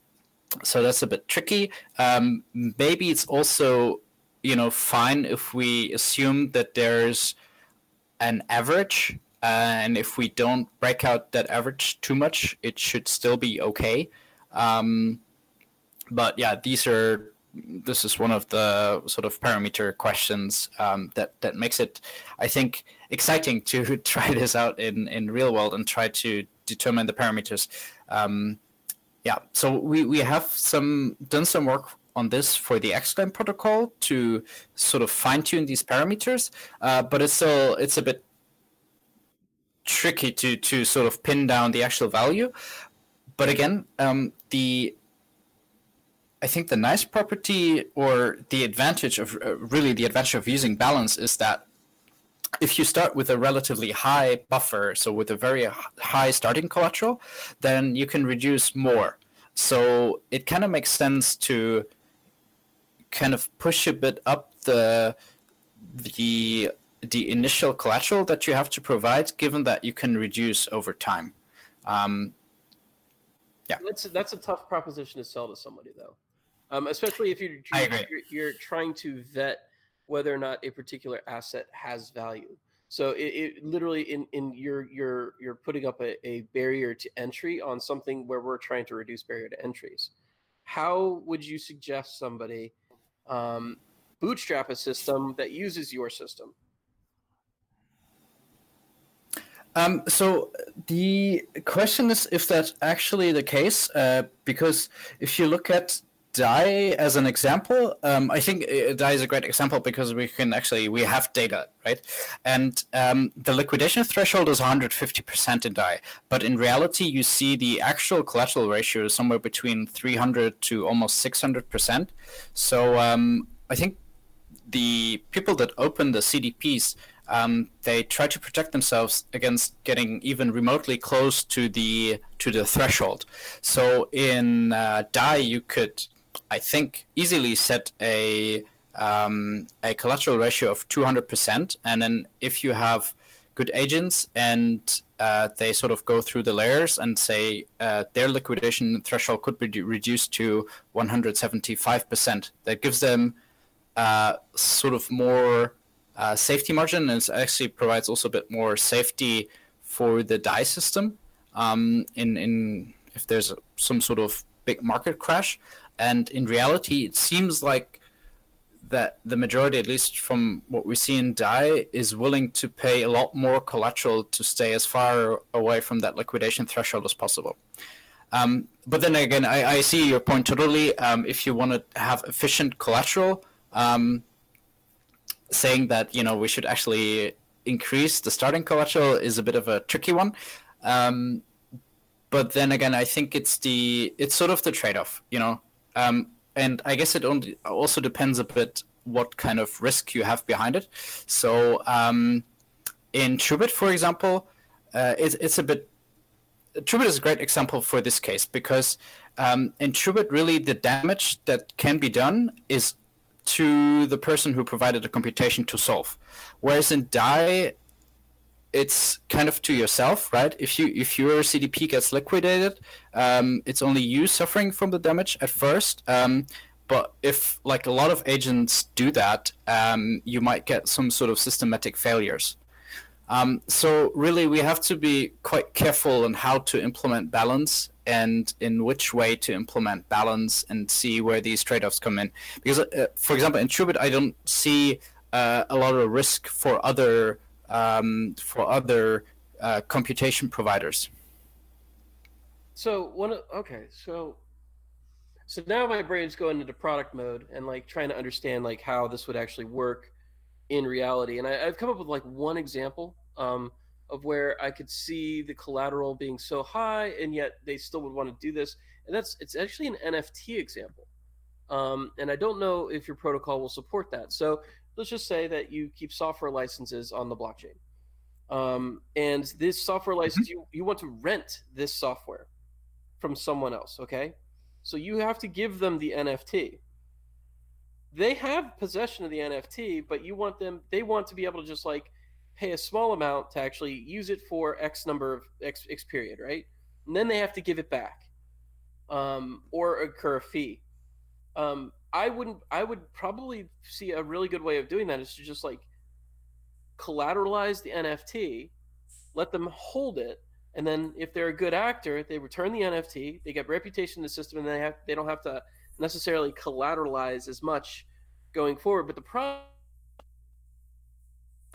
so that's a bit tricky. Um, maybe it's also, you know, fine if we assume that there's an average, uh, and if we don't break out that average too much, it should still be okay. Um, but yeah, these are. This is one of the sort of parameter questions um, that that makes it, I think, exciting to try this out in in real world and try to determine the parameters. Um, yeah, so we, we have some done some work on this for the Xclaim protocol to sort of fine tune these parameters, uh, but it's still it's a bit tricky to to sort of pin down the actual value. But again, um, the I think the nice property or the advantage of uh, really the advantage of using balance is that if you start with a relatively high buffer, so with a very high starting collateral, then you can reduce more. So it kind of makes sense to kind of push a bit up the the the initial collateral that you have to provide, given that you can reduce over time. Um, That's that's a tough proposition to sell to somebody though, um, especially if you're you're, you're you're trying to vet whether or not a particular asset has value. So it, it literally in in you're you're you're putting up a, a barrier to entry on something where we're trying to reduce barrier to entries. How would you suggest somebody um, bootstrap a system that uses your system? Um, so the question is if that's actually the case, uh, because if you look at DAI as an example, um, I think uh, DAI is a great example because we can actually we have data, right? And um, the liquidation threshold is 150% in DAI, but in reality, you see the actual collateral ratio is somewhere between 300 to almost 600%. So um, I think the people that open the CDPs, um, they try to protect themselves against getting even remotely close to the to the threshold. So in uh, DAI, you could, I think, easily set a um, a collateral ratio of 200%, and then if you have good agents and uh, they sort of go through the layers and say uh, their liquidation threshold could be reduced to 175%. That gives them uh, sort of more uh, safety margin and actually provides also a bit more safety for the DAI system um, in, in if there's some sort of big market crash. And in reality, it seems like that the majority, at least from what we see in DAI, is willing to pay a lot more collateral to stay as far away from that liquidation threshold as possible. Um, but then again, I, I, see your point totally. Um, if you want to have efficient collateral, um, saying that you know we should actually increase the starting collateral is a bit of a tricky one. Um, but then again, I think it's the it's sort of the trade-off. You know, um, and I guess it only also depends a bit what kind of risk you have behind it. So um, in TrueBit, for example, uh, it's, a bit. TrueBit is a great example for this case because um, in TrueBit, really the damage that can be done is to the person who provided the computation to solve. Whereas in DAI, it's kind of to yourself, right? If you if your CDP gets liquidated, um, it's only you suffering from the damage at first. Um, but if like a lot of agents do that, um, you might get some sort of systematic failures. Um, so really, we have to be quite careful on how to implement balance and in which way to implement balance and see where these trade-offs come in. Because, uh, for example, in TrueBit, I don't see uh, a lot of risk for other um, for other uh, computation providers. So one okay, so so now my brain's going into product mode and like trying to understand like how this would actually work in reality. And I, have come up with like one example um, of where I could see the collateral being so high and yet they still would want to do this. And that's it's actually an NFT example. Um, and I don't know if your protocol will support that. So let's just say that you keep software licenses on the blockchain. Um, and this software license, mm-hmm. you, you want to rent this software from someone else, okay? So you have to give them the NFT. They have possession of the NFT, but you want them, they want to be able to just like pay a small amount to actually use it for X number of X, X period, right? And then they have to give it back um, or incur a fee. Um, I wouldn't. I would probably see a really good way of doing that is to just like collateralize the NFT, let them hold it, and then if they're a good actor, they return the NFT, they get reputation in the system, and they have they don't have to necessarily collateralize as much going forward. But the problem,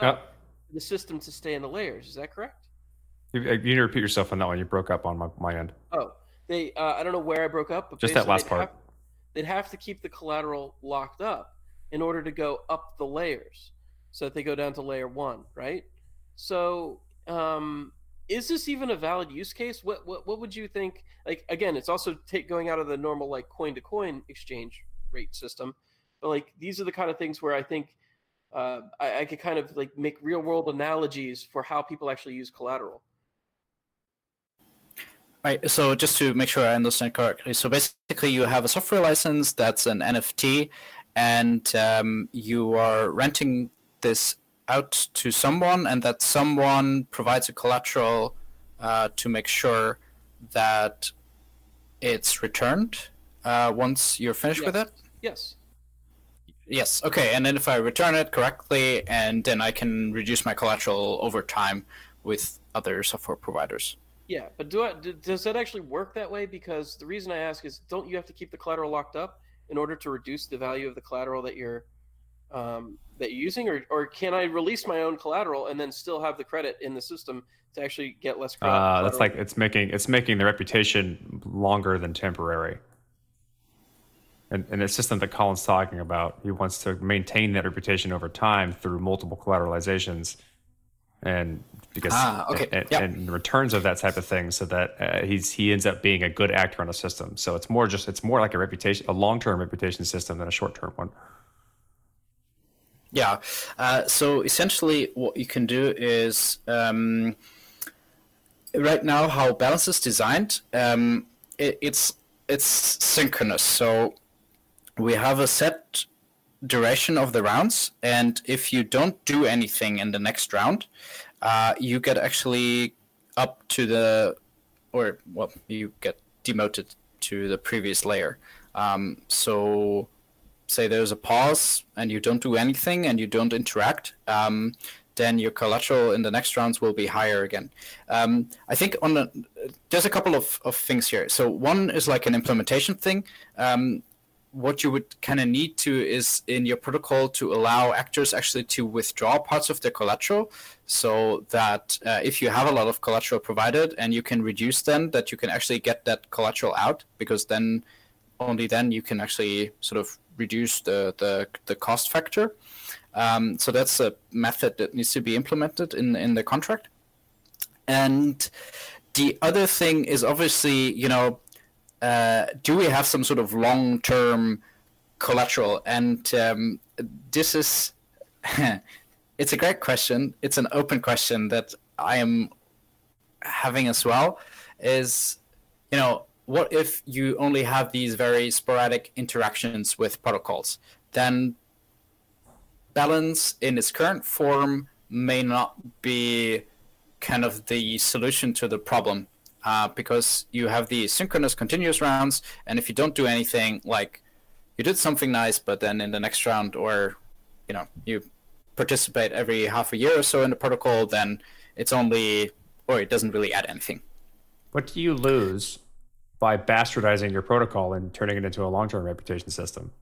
yep. the system to stay in the layers. Is that correct? You, you need to repeat yourself on that one. You broke up on my, my end. Oh, they. Uh, I don't know where I broke up, but just that last part. Have, they'd have to keep the collateral locked up in order to go up the layers so that they go down to layer one, right? So, um, is this even a valid use case? What, what what would you think? Like again, it's also take going out of the normal like coin to coin exchange rate system, but like these are the kind of things where I think uh, I, I could kind of like make real world analogies for how people actually use collateral. Right. So just to make sure I understand correctly, so basically you have a software license that's an NFT, and um, you are renting this out to someone, and that someone provides a collateral uh, to make sure that it's returned uh, once you're finished yes. with it. Yes. Yes. Okay. And then if I return it correctly, and then I can reduce my collateral over time with other software providers. Yeah, but do I, do, does that actually work that way? Because the reason I ask is, don't you have to keep the collateral locked up in order to reduce the value of the collateral that you're um, that you're using, or or can I release my own collateral and then still have the credit in the system to actually get less credit? Uh, that's like it's making it's making the reputation longer than temporary. And, and the system that Collin's talking about, he wants to maintain that reputation over time through multiple collateralizations and because ah, okay. and, yep. and, returns of that type of thing so that uh, he's he ends up being a good actor on a system so it's more just it's more like a reputation a long-term reputation system than a short-term one Yeah. Uh, so essentially, what you can do is um, right now how balance is designed. Um, it, it's it's synchronous. So we have a set duration of the rounds, and if you don't do anything in the next round, uh, you get actually up to the, or well, you get demoted to the previous layer. Um, so say there's a pause and you don't do anything and you don't interact, um, then your collateral in the next rounds will be higher again. Um, I think on the, there's a couple of, of things here. So one is like an implementation thing. Um, what you would kind of need to is in your protocol to allow actors actually to withdraw parts of their collateral so that uh, if you have a lot of collateral provided and you can reduce them that you can actually get that collateral out because then only then you can actually sort of reduce the the, the cost factor. Um, so that's a method that needs to be implemented in in the contract. And the other thing is obviously you know uh, do we have some sort of long term collateral? And um, this is it's a great question. It's an open question that I am having as well. Is you know what if you only have these very sporadic interactions with protocols? Then balance in its current form may not be kind of the solution to the problem uh, because you have the synchronous continuous rounds, and if you don't do anything, like you did something nice, but then in the next round, or you know, you participate every half a year or so in the protocol, then it's only or it doesn't really add anything. What do you lose by bastardizing your protocol and turning it into a long-term reputation system?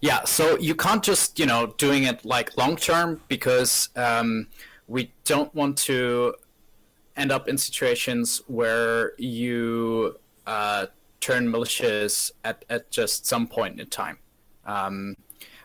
Yeah, so you can't just you know doing it like long term because um, we don't want to end up in situations where you uh, turn malicious at, at just some point in time. Um,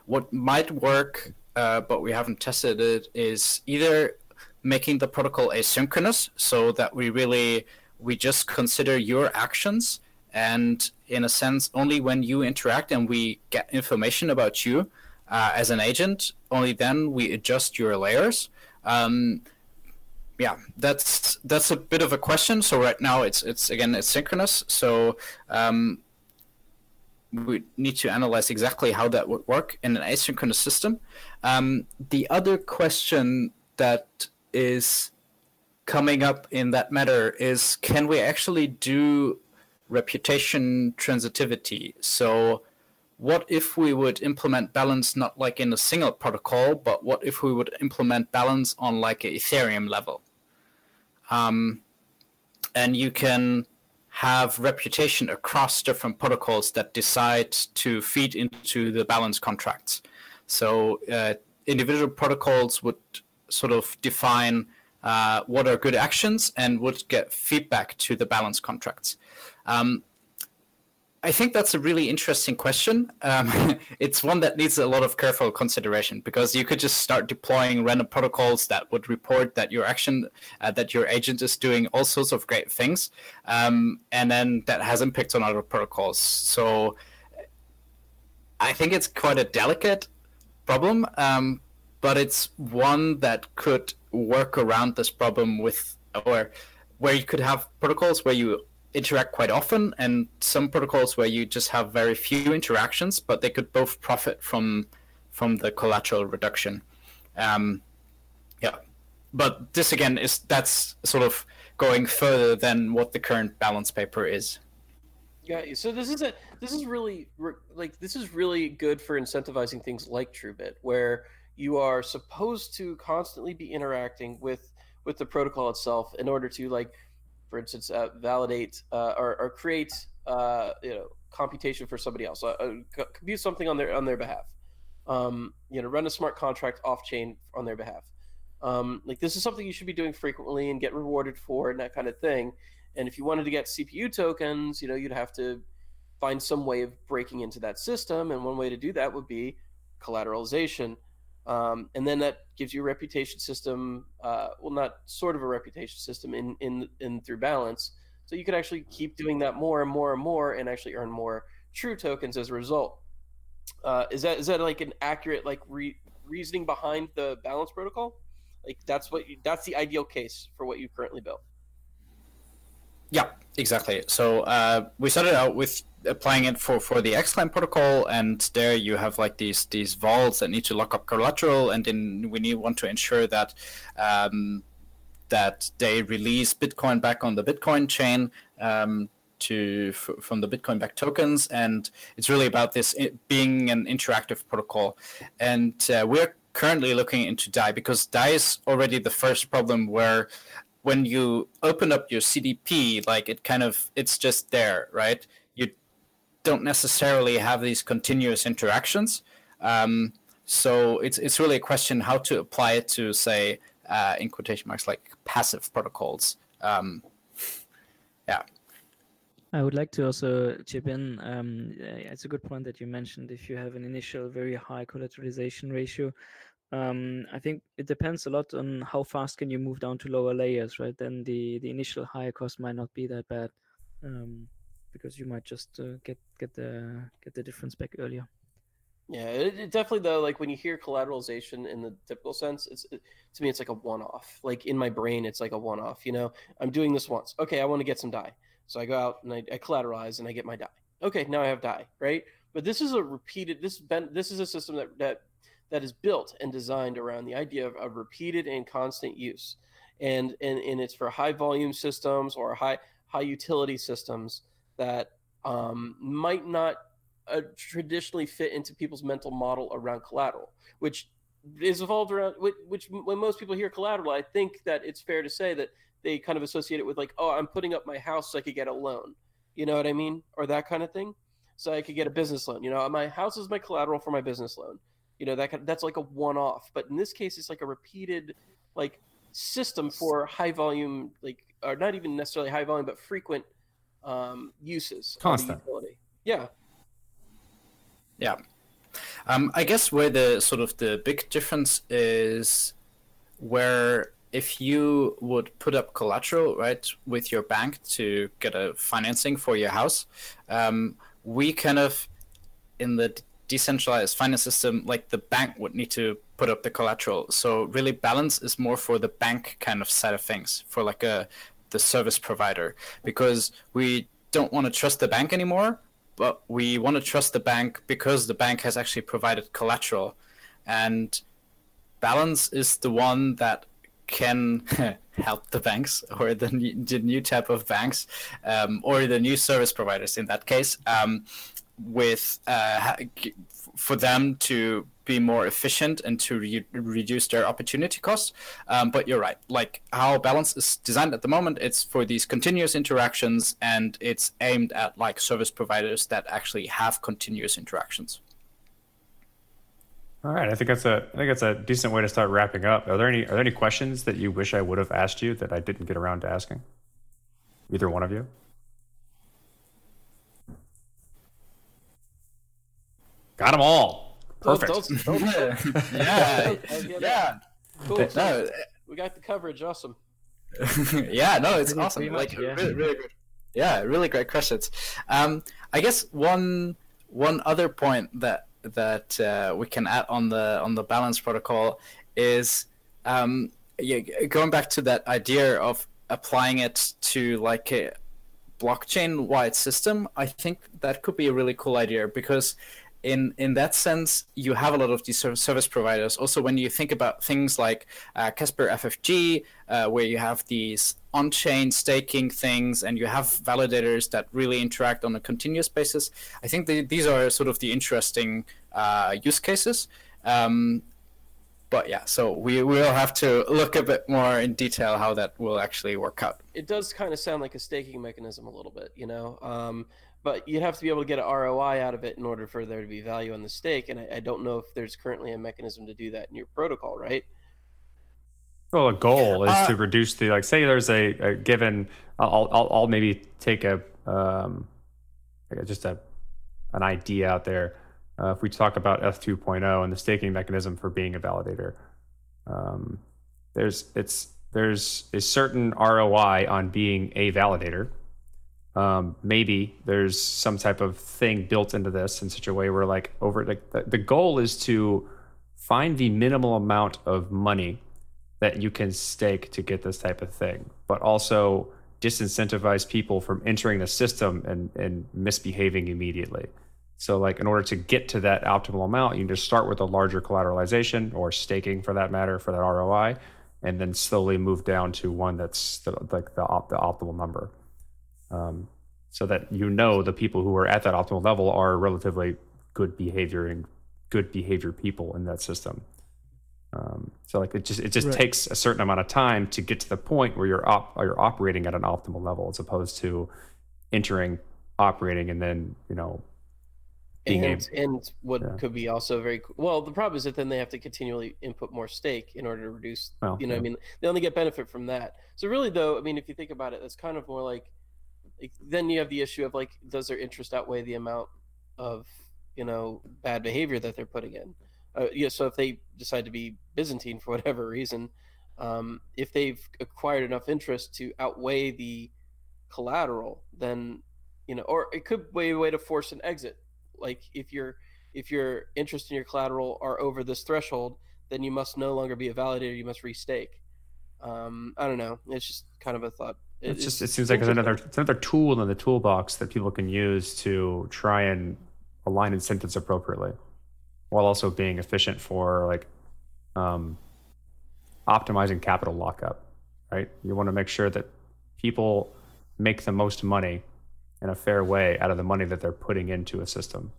what might work, uh, but we haven't tested it, is either making the protocol asynchronous so that we really we just consider your actions and in a sense only when you interact and we get information about you uh, as an agent only then we adjust your layers um, yeah, that's that's a bit of a question. So right now it's it's again it's synchronous. So um, we need to analyze exactly how that would work in an asynchronous system. Um, the other question that is coming up in that matter is can we actually do reputation transitivity? So what if we would implement balance not like in a single protocol, but what if we would implement balance on like a Ethereum level? Um, and you can have reputation across different protocols that decide to feed into the balance contracts. So uh, individual protocols would sort of define uh, what are good actions and would get feedback to the balance contracts. Um, I think that's a really interesting question. Um, it's one that needs a lot of careful consideration because you could just start deploying random protocols that would report that your action, uh, that your agent is doing all sorts of great things, um, and then that has impact on other protocols. So I think it's quite a delicate problem, um, but it's one that could work around this problem with, or where you could have protocols where you interact quite often, and some protocols where you just have very few interactions, but they could both profit from from the collateral reduction. Um, yeah, but this again is that's sort of going further than what the current balance paper is. Yeah, so this is a this is really like this is really good for incentivizing things like TrueBit, where you are supposed to constantly be interacting with with the protocol itself in order to like for instance, uh, validate uh, or, or, create uh, you know computation for somebody else, uh, uh, compute something on their on their behalf. Um, you know, run a smart contract off chain on their behalf. Um, like this is something you should be doing frequently and get rewarded for and that kind of thing. And if you wanted to get CPU tokens, you know, you'd have to find some way of breaking into that system. And one way to do that would be collateralization. Um, and then that gives you a reputation system. Uh, well, not sort of a reputation system in in in through balance. So you could actually keep doing that more and more and more, and actually earn more true tokens as a result. uh, is that is that like an accurate like re- reasoning behind the balance protocol? Like that's what you, that's the ideal case for what you currently built. Yeah, exactly. So uh, we started out with applying it for, for the Xclaim protocol, and there you have like these these vaults that need to lock up collateral, and then we need want to ensure that um, that they release Bitcoin back on the Bitcoin chain um, to f- from the Bitcoin back tokens, and it's really about this being an interactive protocol, and uh, we're currently looking into DAI because DAI is already the first problem where when you open up your CDP, like it kind of it's just there, right? Don't necessarily have these continuous interactions. Um, so it's it's really a question how to apply it to say uh, in quotation marks like passive protocols. Um, yeah. I would like to also chip in. Um, it's a good point that you mentioned. If you have an initial very high collateralization ratio, um, I think it depends a lot on how fast can you move down to lower layers, right? Then the the initial higher cost might not be that bad, um, because you might just uh, get get the get the difference back earlier. Yeah, it, it, definitely though. Like when you hear collateralization in the typical sense, it's it, to me it's like a one-off. Like in my brain, it's like a one-off. You know, I'm doing this once. Okay, I want to get some DAI, so I go out and I, I collateralize and I get my DAI. Okay, now I have DAI, right? But this is a repeated. This been this is a system that that that is built and designed around the idea of, of repeated and constant use. And, and, and it's for high volume systems or high, high utility systems that um, might not uh, traditionally fit into people's mental model around collateral, which is evolved around, which, which when most people hear collateral, I think that it's fair to say that they kind of associate it with like, oh, I'm putting up my house so I could get a loan. You know what I mean? Or that kind of thing. So I could get a business loan. You know, my house is my collateral for my business loan you know that kind that's like a one-off but in this case it's like a repeated like system for high volume like or not even necessarily high volume but frequent um, uses constant. yeah. Yeah. Um, i guess where the sort of the big difference is where if you would put up collateral right with your bank to get a financing for your house um, we kind of in the decentralized finance system, like the bank would need to put up the collateral. So really, balance is more for the bank kind of side of things, for like a the service provider, because we don't want to trust the bank anymore, but we want to trust the bank because the bank has actually provided collateral, and balance is the one that can help the banks or the new, the new type of banks um, or the new service providers in that case um, with uh, for them to be more efficient and to re- reduce their opportunity cost. Um, but you're right. Like how balance is designed at the moment, it's for these continuous interactions and it's aimed at like service providers that actually have continuous interactions. All right, I think that's a I think that's a decent way to start wrapping up. Are there any are there any questions that you wish I would have asked you that I didn't get around to asking? Either one of you? Got them all. Perfect. Those, those, those, yeah, yeah. Cool. no, we got the coverage. Awesome. yeah, no, it's awesome. Much, like yeah. really, really good. Yeah, really great questions. Um, I guess one one other point that that uh, we can add on the on the balance protocol is um, yeah, going back to that idea of applying it to like a blockchain wide system. I think that could be a really cool idea because in in that sense, you have a lot of these service providers. Also, when you think about things like uh, Casper FFG, uh, where you have these on-chain staking things, and you have validators that really interact on a continuous basis, I think the, these are sort of the interesting uh, use cases. Um, but yeah, so we will have to look a bit more in detail how that will actually work out. It does kind of sound like a staking mechanism a little bit, you know. Um, but you'd have to be able to get an ROI out of it in order for there to be value on the stake. And I, I don't know if there's currently a mechanism to do that in your protocol, right? Well, a goal is uh, to reduce the like. Say there's a, a given. I'll, I'll, I'll maybe take a um, just a an idea out there. Uh, if we talk about ETH2.0 and the staking mechanism for being a validator, um, there's it's there's a certain ROI on being a validator um, maybe there's some type of thing built into this in such a way where like over like the, the goal is to find the minimal amount of money that you can stake to get this type of thing, but also disincentivize people from entering the system and, and misbehaving immediately. So, like, in order to get to that optimal amount, you can just start with a larger collateralization or staking for that matter for that ROI, and then slowly move down to one that's the, like the, the optimal number. Um, so that you know the people who are at that optimal level are relatively good behavior and good behavior people in that system. Um, so like it just it just Right. takes a certain amount of time to get to the point where you're op- you're operating at an optimal level as opposed to entering, operating, and then you know being and, and what Yeah. could be also very well the problem is that then they have to continually input more stake in order to reduce Well, you know what yeah. i mean they only get benefit from that so really though i mean if you think about it that's kind of more like, then you have the issue of like does their interest outweigh the amount of you know bad behavior that they're putting in? Uh, yeah so if they decide to be byzantine for whatever reason um, if they've acquired enough interest to outweigh the collateral then you know or it could be a way to force an exit. Like if your if your interest in your collateral are over this threshold then you must no longer be a validator you must restake. Um i don't know. It's just kind of a thought It- it's just it seems like it's another it's another tool in the toolbox that people can use to try and align incentives appropriately while also being efficient for like um, optimizing capital lockup right? You want to make sure that people make the most money in a fair way out of the money that they're putting into a system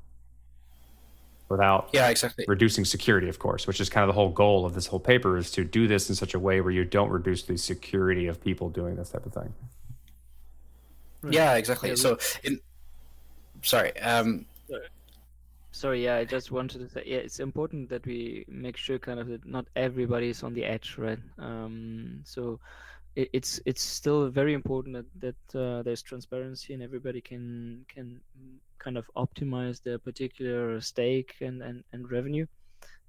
without Yeah, exactly. reducing security, of course, which is kind of the whole goal of this whole paper is to do this in such a way where you don't reduce the security of people doing this type of thing. Yeah, exactly. Yeah, So, in sorry, um, Sorry, yeah, I just wanted to say, yeah, it's important that we make sure kind of that not everybody is on the edge, right? Um, so it, it's it's still very important that that uh, there's transparency and everybody can can kind of optimize their particular stake and and, and revenue,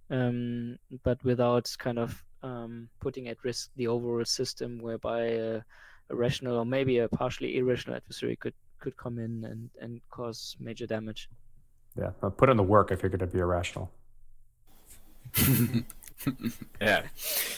um, but without kind of um, putting at risk the overall system, whereby a, a rational or maybe a partially irrational adversary could could come in and and cause major damage. Yeah, put in the work if you're going to be irrational. yeah,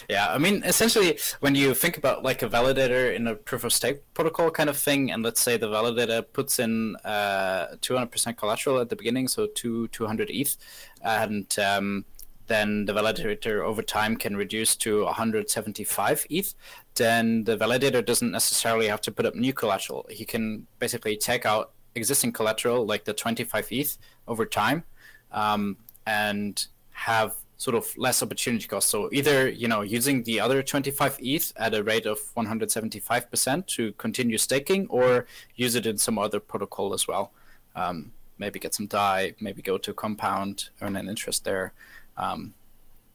yeah. I mean, essentially, when you think about like a validator in a proof of stake protocol kind of thing, and let's say the validator puts in uh, 200% collateral at the beginning, so two 200 ETH, and um, then the validator over time can reduce to 175 ETH, then the validator doesn't necessarily have to put up new collateral. He can basically take out existing collateral, like the 25 ETH, over time, um, and have sort of less opportunity cost. So either you know using the other 25 ETH at a rate of 175% to continue staking, or use it in some other protocol as well. Um, maybe get some DAI, maybe go to Compound, earn an interest there. Um,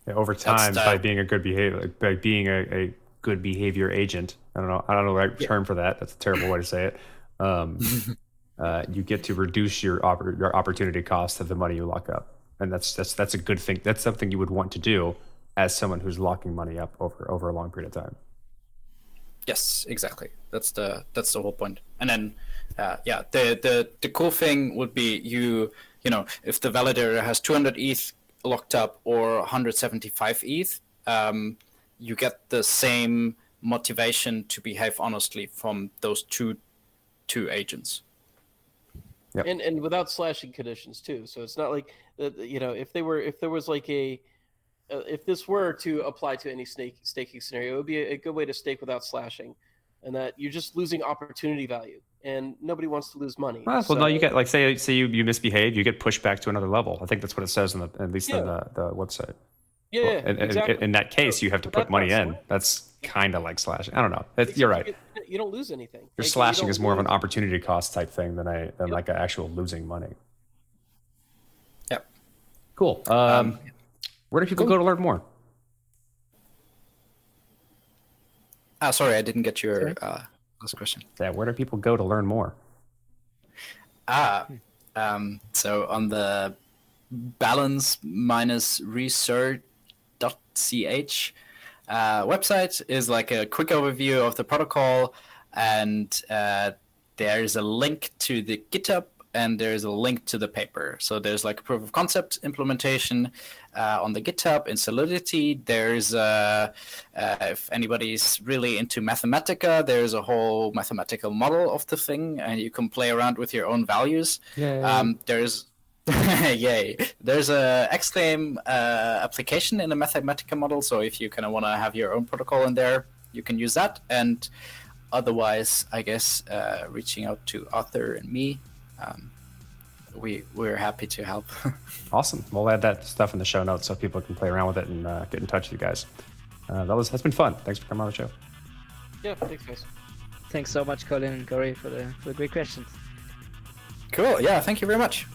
Yeah, over time, by being a good behavior, by being a, a good behavior agent. I don't know. I don't know the right term for that. That's a terrible way to say it. Um, uh, you get to reduce your oppor- your opportunity cost of the money you lock up, and that's that's that's a good thing. That's something you would want to do as someone who's locking money up over over a long period of time. Yes, exactly. That's the that's the whole point. And then, uh, yeah, the the the cool thing would be you you know if the validator has 200 ETH locked up or 175 ETH, um, you get the same motivation to behave honestly from those two two agents. Yep. and and without slashing conditions too. So it's not like that. You know, if they were, if there was like a, uh, if this were to apply to any snake staking scenario, it would be a, good way to stake without slashing, and that you're just losing opportunity value, and nobody wants to lose money. Well, well, no, you get like say say you, you misbehave, you get pushed back to another level. I think that's what it says in the at least Yeah. in the, the website. yeah, Well, yeah, exactly. in that case, you have to put money in. That's kind of like slashing. I don't know. You're right. You, don't lose anything. Your Like, slashing is more of an opportunity cost type thing than a than Yep. like an actual losing money. Cool. Um, Um, where do people cool. go to learn more? Ah, sorry, I didn't get your uh, last question. Yeah, where do people go to learn more? Ah, um, so on the balance minus research.ch uh, website is like a quick overview of the protocol and uh, there's a link to the GitHub and there's a link to the paper. So there's like a proof of concept implementation uh, on the GitHub in Solidity. There's, uh, uh, if anybody's really into Mathematica, there's a whole mathematical model of the thing, and you can play around with your own values. Yeah. Um, there's Yay! There's a Xclaim uh, application in the Mathematica model, so if you kind of want to have your own protocol in there, you can use that. And otherwise, I guess uh, reaching out to Arthur and me, um, we we're happy to help. awesome. We'll add that stuff in the show notes so people can play around with it and uh, get in touch with you guys. Uh, that was that's been fun. Thanks for coming on the show. Yeah, thanks guys. Thanks so much, Collin and Corey, for the for the great questions. cool. Yeah. Thank you very much.